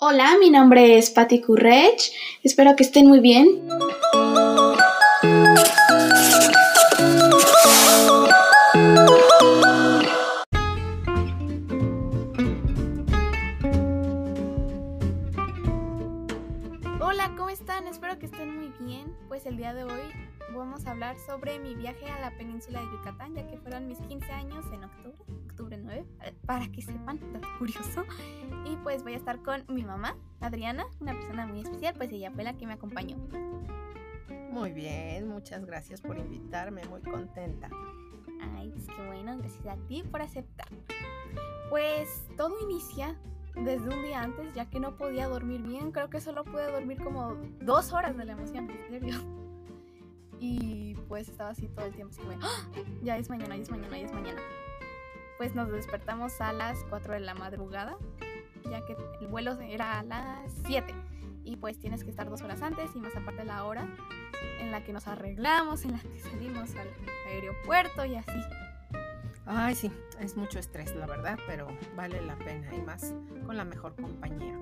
Hola, mi nombre es Patti Currech. Espero que estén muy bien. Vamos a hablar sobre mi viaje a la península de Yucatán, ya que fueron mis 15 años en octubre, octubre 9, para que sepan, dato curioso. Y pues voy a estar con mi mamá, Adriana, una persona muy especial, pues ella fue la que me acompañó. Muy bien, muchas gracias por invitarme, muy contenta. Ay, pues qué bueno, gracias a ti por aceptar. Pues todo inicia desde un día antes, ya que no podía dormir bien. Creo que solo pude dormir como dos horas de la emoción, en serio. Y pues estaba así todo el tiempo, así como, ¡Ah! ya es mañana, ya es mañana, ya es mañana. Pues nos despertamos a las 4 de la madrugada, ya que el vuelo era a las 7. Y pues tienes que estar dos horas antes y más aparte la hora en la que nos arreglamos, en la que salimos al aeropuerto y así. Ay, sí, es mucho estrés, la verdad, pero vale la pena y más con la mejor compañía.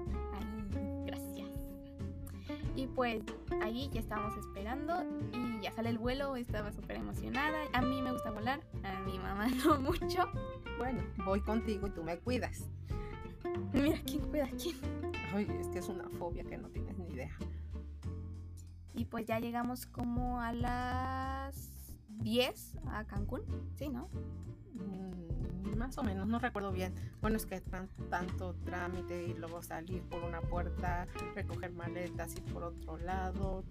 Y pues ahí ya estábamos esperando y ya sale el vuelo, estaba súper emocionada. A mí me gusta volar, a mi mamá no mucho. Bueno, voy contigo y tú me cuidas. Mira, ¿quién cuida a quién? Ay, es que es una fobia que no tienes ni idea. Y pues ya llegamos como a las 10 a Cancún, ¿sí, no? Mm, más o menos, no recuerdo bien. Bueno, es que tan- tanto trámite y luego salir por una puerta, recoger maletas y por otro lado,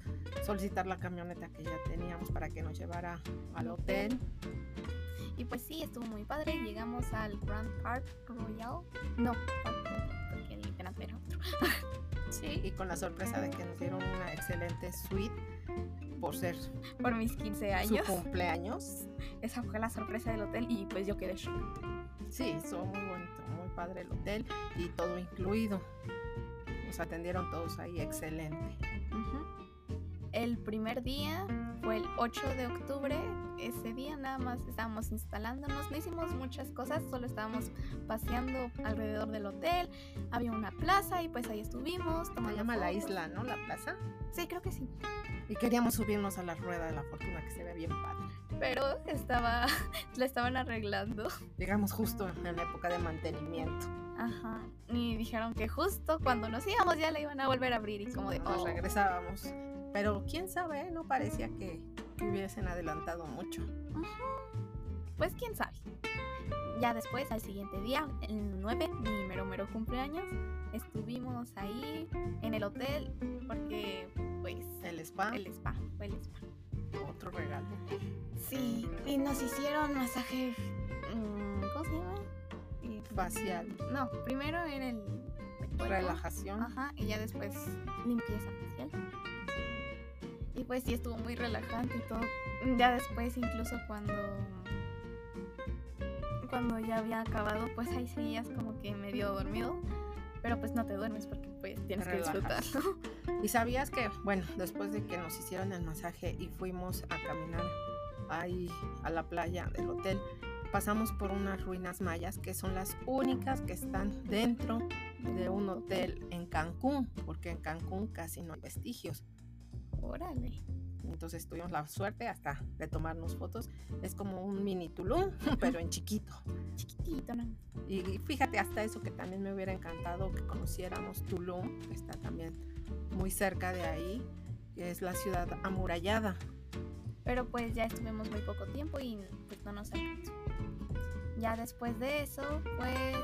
solicitar la camioneta que ya teníamos para que nos llevara al hotel. Y pues sí, estuvo muy padre. Llegamos al Grand Park Royal. No, porque el era otro. Sí, y con la sorpresa de que nos dieron una excelente suite por ser Por mis 15 su años. cumpleaños. Esa fue la sorpresa del hotel y pues yo quedé shock. Sí, estuvo muy bonito, muy padre el hotel y todo incluido. Nos atendieron todos ahí excelente. El primer día fue el 8 de octubre. Ese día nada más estábamos instalándonos. No hicimos muchas cosas, solo estábamos paseando alrededor del hotel. Había una plaza y pues ahí estuvimos. Se llama la isla, ¿no? La plaza. Sí, creo que sí. Y queríamos subirnos a la rueda de la fortuna que se ve bien padre. Pero estaba, la estaban arreglando. Llegamos justo en la época de mantenimiento. Ajá. Y dijeron que justo cuando nos íbamos ya la iban a volver a abrir y como de... Nos "Oh". regresábamos. Pero quién sabe, no parecía que, hubiesen adelantado mucho. Pues quién sabe. Ya después, al siguiente día, el 9, mi mero mero cumpleaños, estuvimos ahí en el hotel porque, pues, El spa, el spa, fue el spa. otro regalo. Sí, y nos hicieron masaje, mm, ¿cómo se llama? Facial, No, primero era el... relajación. Ajá, y ya después limpieza. Y pues sí, estuvo muy relajante y todo. Ya después, incluso cuando. Cuando ya había acabado, pues ahí seguías como que medio dormido. Pero pues no te duermes porque pues tienes que disfrutarlo. Y sabías que, bueno, después de que nos hicieron el masaje y fuimos a caminar ahí a la playa del hotel, pasamos por unas ruinas mayas que son las únicas que están dentro de un hotel en Cancún, porque en Cancún casi no hay vestigios. Órale. Entonces tuvimos la suerte hasta de tomarnos fotos. Es como un mini Tulum, pero en chiquito. Chiquitito, ¿no? Y fíjate, hasta eso que también me hubiera encantado que conociéramos Tulum, que está también muy cerca de ahí, que es la ciudad amurallada. Pero pues ya estuvimos muy poco tiempo y pues no nos alcanzó. Ya después de eso, pues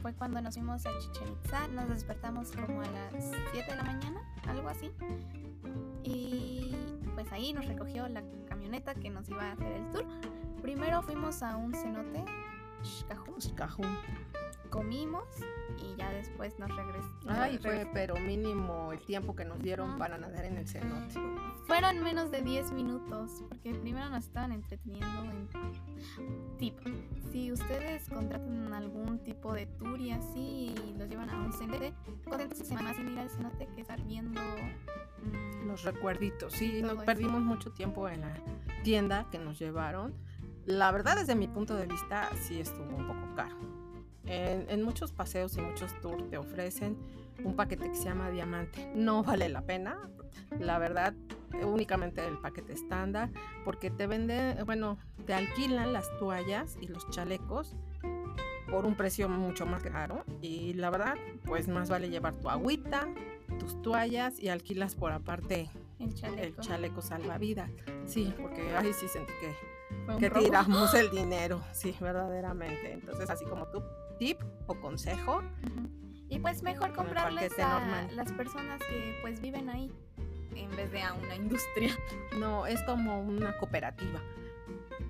fue cuando nos fuimos a Chichen Itza. Nos despertamos como a las 7 de la mañana, algo así. Y pues ahí nos recogió la camioneta que nos iba a hacer el tour. Primero fuimos a un cenote, Cajún. Comimos y ya después nos regresamos. Ay, fue pero mínimo el tiempo que nos dieron para nadar en el cenote. Fueron menos de 10 minutos, porque primero nos estaban entreteniendo en tip. Si ustedes contratan algún tipo de tour y así y los llevan a un cenote, concéntrense más en ir al cenote que estar viendo mm, Los recuerditos. Sí, nos eso. perdimos mucho tiempo en la tienda que nos llevaron. La verdad, desde mi punto de vista, sí estuvo un poco caro. En, en muchos paseos y muchos tours te ofrecen un paquete que se llama diamante. No vale la pena, la verdad, únicamente el paquete estándar, porque te vende, bueno, te alquilan las toallas y los chalecos por un precio mucho más caro y la verdad, pues más vale llevar tu agüita, tus toallas y alquilas por aparte El chaleco. el chaleco salvavidas. Sí, porque ahí sí sentí que, tiramos el dinero, sí, verdaderamente. Entonces, así como tu tip o consejo. Y pues mejor comprarles a las personas que pues viven ahí en vez de a una industria. no, es como una cooperativa.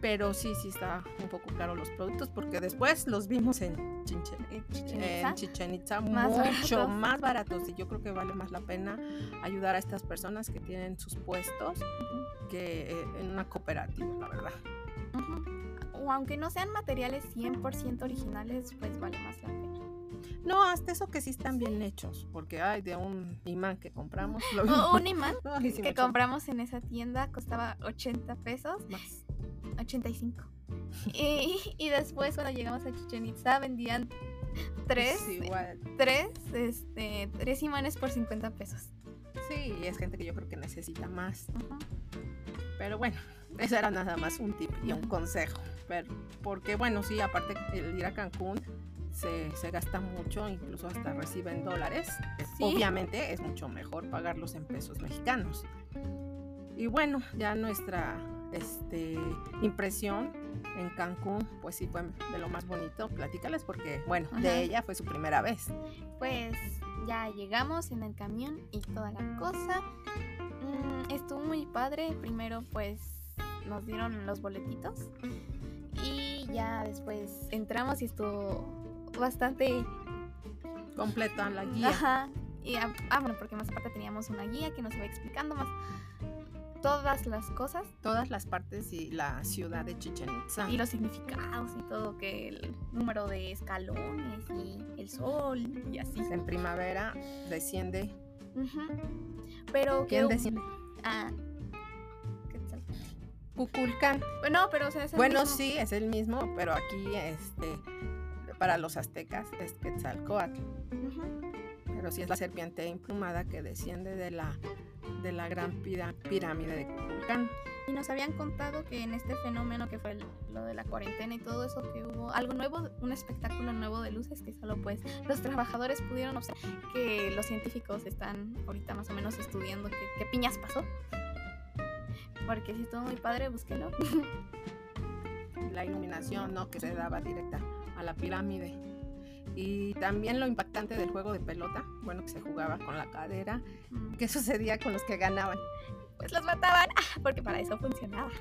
Pero sí, sí está un poco caro los productos porque después los vimos en Chinche- En Chichén Itzá. en Chichen Itza Más mucho baratos. más baratos y yo creo que vale más la pena ayudar a estas personas que tienen sus puestos Ujú. que eh, en una cooperativa, la verdad. Ujú. O aunque no sean materiales 100% originales, pues vale más la pena. No, hasta eso que sí están bien hechos, porque hay de un imán que compramos. lo O un imán me que compramos en esa tienda costaba 80 pesos, más. 85. Y, y después cuando llegamos a Chichen Itza vendían tres, Es igual. tres, este, tres imanes por 50 pesos. Sí, y es gente que yo creo que necesita más. Ujú. Pero bueno, eso era nada más un tip y un consejo. Porque bueno, sí, aparte el ir a Cancún se, se gasta mucho, incluso hasta reciben dólares. Sí. Obviamente es mucho mejor pagarlos en pesos mexicanos. Y bueno, ya nuestra este, impresión en Cancún, pues sí fue de lo más bonito. Platícales porque, bueno, Ajá. de ella fue su primera vez. Pues ya llegamos en el camión y toda la cosa. Mm, estuvo muy padre. Primero pues nos dieron los boletitos ya después entramos y estuvo bastante... Completa la guía. Ajá. Y, ah, ah, bueno, porque más aparte teníamos una guía que nos iba explicando más todas las cosas Todas las partes y la ciudad de Chichen Itza. y los significados y todo, que el número de escalones y el sol y así. En primavera desciende. Ujú. Pero ¿Quién que- desciende? Ah. Cuculcán. Bueno, pero o sea, es el Bueno, mismo. sí, es el mismo, pero aquí este para los aztecas es Quetzalcoatl. Ujú. Pero sí es la serpiente emplumada que desciende de la, de la gran pirámide de Cuculcán. Y nos habían contado que en este fenómeno que fue lo de la cuarentena y todo eso, que hubo algo nuevo, un espectáculo nuevo de luces que solo pues los trabajadores pudieron observar, que los científicos están ahorita más o menos estudiando qué piñas pasó. Porque si estuvo muy padre, búsquenlo. La iluminación ¿no? que se daba directa a la pirámide. Y también lo impactante del juego de pelota, bueno, que se jugaba con la cadera. Mm, ¿Qué sucedía con los que ganaban? Pues los mataban, porque para eso funcionaba.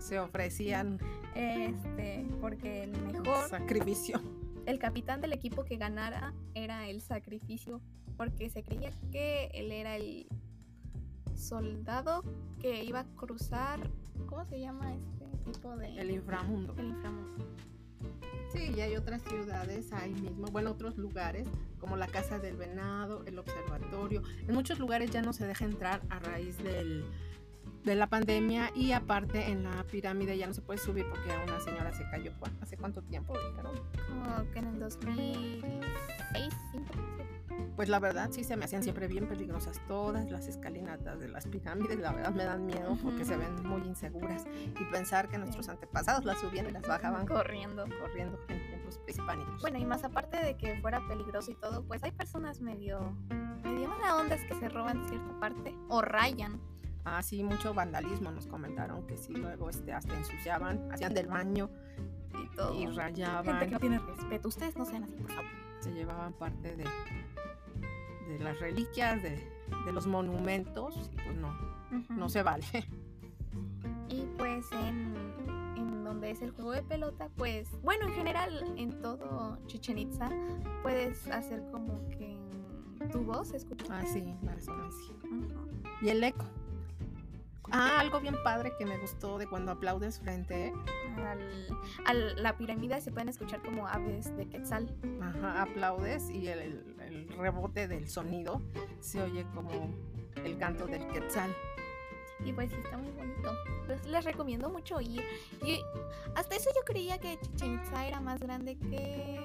Se ofrecían Este, porque el mejor sacrificio. el capitán del equipo que ganara era el sacrificio, porque se creía que él era el soldado que iba a cruzar, ¿cómo se llama este tipo de El inframundo. el inframundo? Sí, y hay otras ciudades ahí mismo, bueno, otros lugares, como la Casa del Venado, el Observatorio. En muchos lugares ya no se deja entrar a raíz del, de la pandemia y aparte en la pirámide ya no se puede subir porque una señora se cayó. ¿cu- ¿Hace cuánto tiempo? dijeron? Como que en el 2006, 5, Pues la verdad sí se me hacían siempre bien peligrosas todas las escalinatas de las pirámides, la verdad me dan miedo porque Ujú. se ven muy inseguras y pensar que nuestros antepasados las subían y las bajaban corriendo. corriendo en tiempos prehispánicos. Bueno, y más aparte de que fuera peligroso y todo, pues hay personas medio medio mala ondas que se roban cierta parte o rayan. Ah, sí, mucho vandalismo nos comentaron que sí, luego este, hasta ensuciaban, hacían del baño y todo. y rayaban, Gente que no tiene respeto. Ustedes no sean así, por favor. se llevaban parte de, de las reliquias, de, de los monumentos, y pues no, no se vale. Y pues en, en donde es el juego de pelota, pues, bueno, en general, en todo Chichen Itza, puedes hacer como que tu voz escucha. Ah, sí, la resonancia. Y el eco. Ah, algo bien padre que me gustó de cuando aplaudes frente Al, al- la pirámide se pueden escuchar como aves de quetzal. Ajá, aplaudes y el, el- el rebote del sonido se oye como el canto del quetzal. Y pues sí, está muy bonito. Pues, les recomiendo mucho ir. Y hasta eso yo creía que Chichen Itza era más grande que...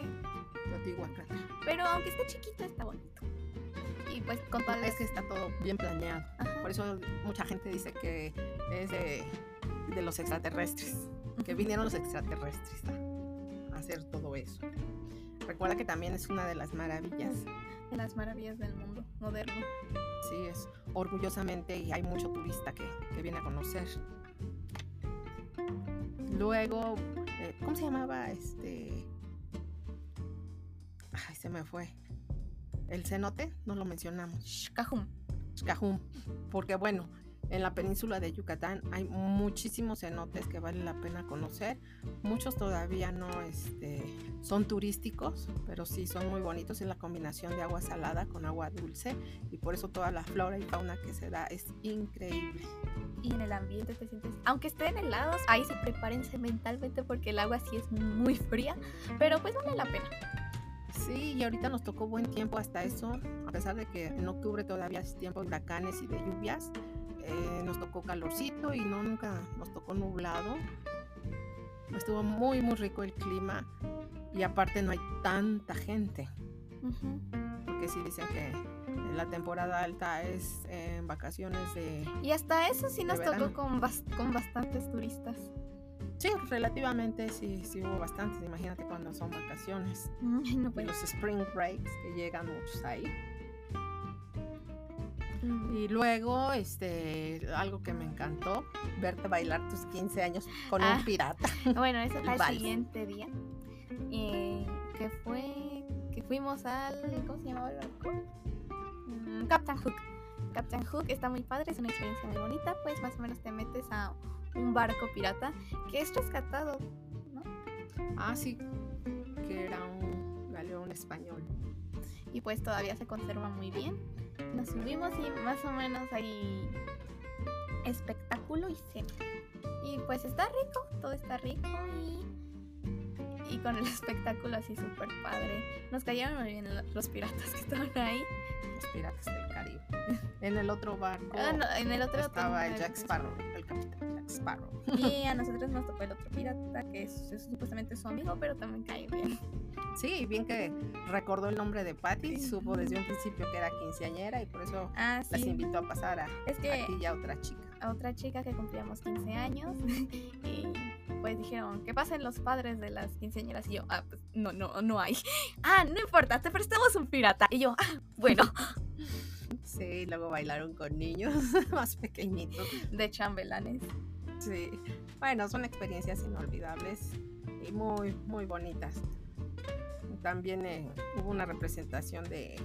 Teotihuacán. Pero aunque esté chiquito, está bonito. Pues con todas Es que está todo bien planeado. Ajá. Por eso mucha gente dice que es de, de los extraterrestres, que vinieron los extraterrestres a, a hacer todo eso. Recuerda que también es una de las maravillas. de las maravillas del mundo moderno. Sí, es orgullosamente y hay mucho turista que, que viene a conocer. Luego, eh, ¿cómo se llamaba este? Ay, se me fue. El cenote, no lo mencionamos. Shkahum. Xcajún, porque bueno, en la península de Yucatán hay muchísimos cenotes que vale la pena conocer. Muchos todavía no este, son turísticos, pero sí son muy bonitos en la combinación de agua salada con agua dulce y por eso toda la flora y fauna que se da es increíble. Y en el ambiente te sientes, aunque estén helados, ahí sí prepárense mentalmente porque el agua sí es muy fría, pero pues vale la pena. Sí, y ahorita nos tocó buen tiempo hasta eso, a pesar de que en octubre todavía es tiempo de huracanes y de lluvias. eh, nos tocó calorcito y no nunca nos tocó nublado. Estuvo muy muy rico el clima y aparte no hay tanta gente, porque sí dicen que la temporada alta es en vacaciones de... Y hasta eso sí nos tocó con, bas- con bastantes turistas. Sí, relativamente sí, sí hubo bastantes, imagínate cuando son vacaciones. No Y puedo. los spring breaks que llegan muchos ahí. Mm. Y luego, este, algo que me encantó, verte bailar tus 15 años con Ah. un pirata. Bueno, ese fue el siguiente día. eh, que fue. Que fuimos al. ¿Cómo se llamaba el barco? Mm, Captain Hook. Captain Hook está muy padre, es una experiencia muy bonita. Pues más o menos te metes a un barco pirata que es rescatado. ¿no? Ah, sí, que era un galeón español. Y pues todavía se conserva muy bien. Nos subimos y más o menos hay espectáculo y cena. Y pues está rico, todo está rico y. Y con el espectáculo así súper padre. Nos cayeron muy bien lo- los piratas que estaban ahí. Los piratas del Caribe. En el otro barco Ah, no, en el otro estaba el Jack Sparrow, el capitán Sparrow. Y a nosotros nos tocó el otro pirata, que es, es supuestamente su amigo, pero también cae bien. Sí, bien que recordó el nombre de Patty, supo desde un principio que era quinceañera y por eso Ah, las sí. invitó a pasar a, Es que a ti y a otra chica. a otra chica que cumplíamos 15 años y pues dijeron que pasen los padres de las quinceañeras y yo, ah, pues no, no, no hay. Ah, no importa, te prestamos un pirata. Y yo, ah, bueno, Sí, luego bailaron con niños más pequeñitos. de chambelanes. Sí, bueno, son experiencias inolvidables y muy, muy bonitas. También eh, hubo una representación de,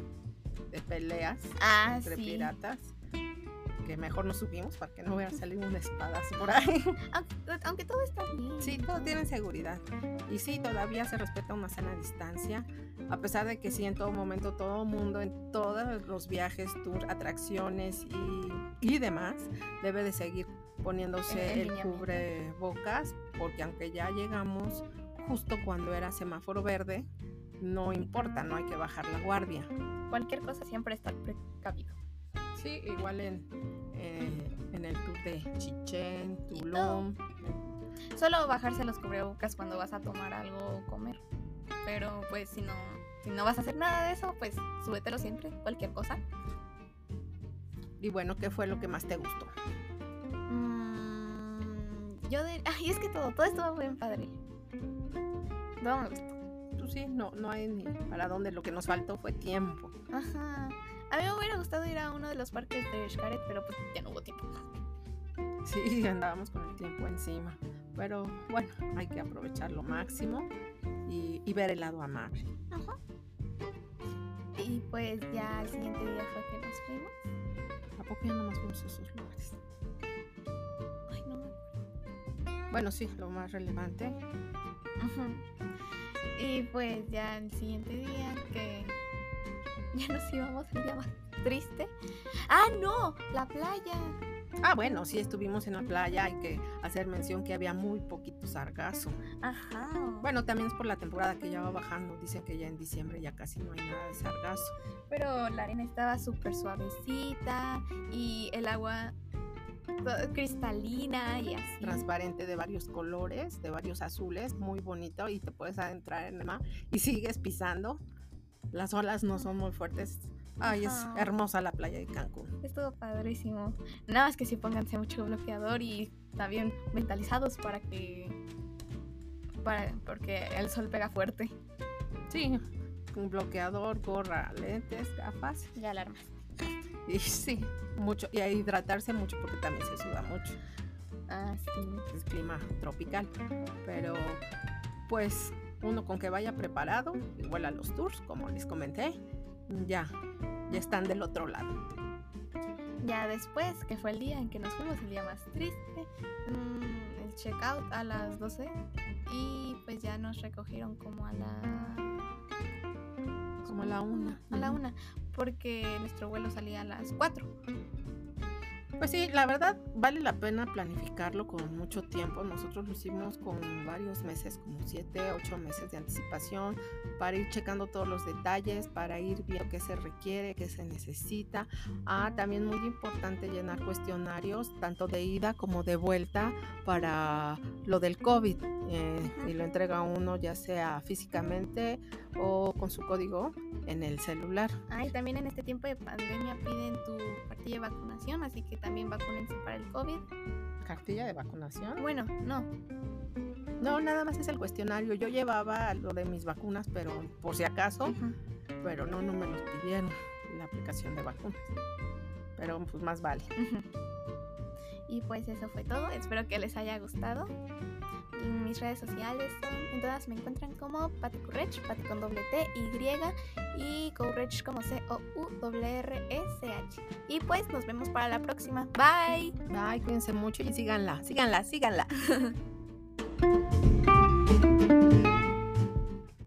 de peleas Ah, entre sí. piratas que mejor no subimos para que no hubiera salido un espadazo por ahí. Aunque, aunque todo está bien. Sí, todos tienen seguridad. Y sí, todavía se respeta una sana distancia, a pesar de que sí, en todo momento, todo mundo, en todos los viajes, tours, atracciones y, y demás, debe de seguir poniéndose el lineamiento. cubrebocas, porque aunque ya llegamos justo cuando era semáforo verde, no importa, no hay que bajar la guardia. Cualquier cosa siempre estar precavido. Sí, igual en, eh, en el tour de Chichén, Tulum. Solo bajarse los cubrebocas cuando vas a tomar algo o comer. Pero pues si no, si no vas a hacer nada de eso, pues súbetelo siempre, cualquier cosa. Y bueno, ¿qué fue lo que más te gustó? Yo de... Ay, es que todo, todo estuvo bien padre. Todo me gustó. Pues sí, no, no hay ni para dónde. Lo que nos faltó fue tiempo. Ajá. A mí me hubiera gustado ir a uno de los parques de Xcaret, pero pues ya no hubo tiempo. Sí, andábamos con el tiempo encima. Pero bueno, hay que aprovechar lo máximo y, y ver el lado amable. Ajá. Y pues ya el siguiente día fue que nos fuimos. ¿A poco ya nomás vimos esos lugares? Bueno, sí, lo más relevante. Y pues ya el siguiente día que ya nos íbamos el día más triste. Ah, no, la playa. Ah, bueno, sí estuvimos en la playa. Hay que hacer mención que había muy poquito sargazo. Ajá. Bueno, también es por la temporada que ya va bajando. Dicen que ya en diciembre ya casi no hay nada de sargazo. Pero la arena estaba súper suavecita y el agua cristalina y así. transparente de varios colores, de varios azules, muy bonito y te puedes adentrar en el mar y sigues pisando. Las olas no son muy fuertes, Ay, es hermosa la playa de Cancún. Estuvo padrísimo. Nada más que sí pónganse mucho bloqueador y también mentalizados para que. Para, porque el sol pega fuerte. Sí, un bloqueador, gorra, lentes, gafas. Ya alarmas. Y sí, mucho. Y a hidratarse mucho porque también se suda mucho. Ah, sí. Es clima tropical. Pero, pues, uno con que vaya preparado, igual a los tours, como les comenté, ya, ya están del otro lado. Ya después, que fue el día en que nos fuimos, el día más triste, mm, el checkout a las 12 y pues ya nos recogieron como a la Como a la una. a la una porque nuestro vuelo salía a las 4. Pues sí, la verdad vale la pena planificarlo con mucho tiempo. Nosotros lo hicimos con varios meses, como siete, ocho meses de anticipación, para ir checando todos los detalles, para ir viendo qué se requiere, qué se necesita. Ah, también muy importante llenar cuestionarios, tanto de ida como de vuelta, para lo del COVID. eh, y lo entrega uno ya sea físicamente o con su código en el celular. Ah, y también en este tiempo de pandemia piden tu partida de vacunación, así que también vacúnense para el COVID. ¿Cartilla de vacunación? Bueno, no, No, nada más es el cuestionario. Yo llevaba lo de mis vacunas, pero por si acaso, Ujú. pero no, no me los pidieron la aplicación de vacunas. Pero pues más vale. Ujú. Y pues eso fue todo. Espero que les haya gustado. En mis redes sociales son, en todas me encuentran como Pati Courrech, Pati con doble T, Y y Courrech como C-O-U-R-R-E-C-H. Y pues nos vemos para la próxima. Bye. Bye, cuídense mucho y síganla, síganla, síganla.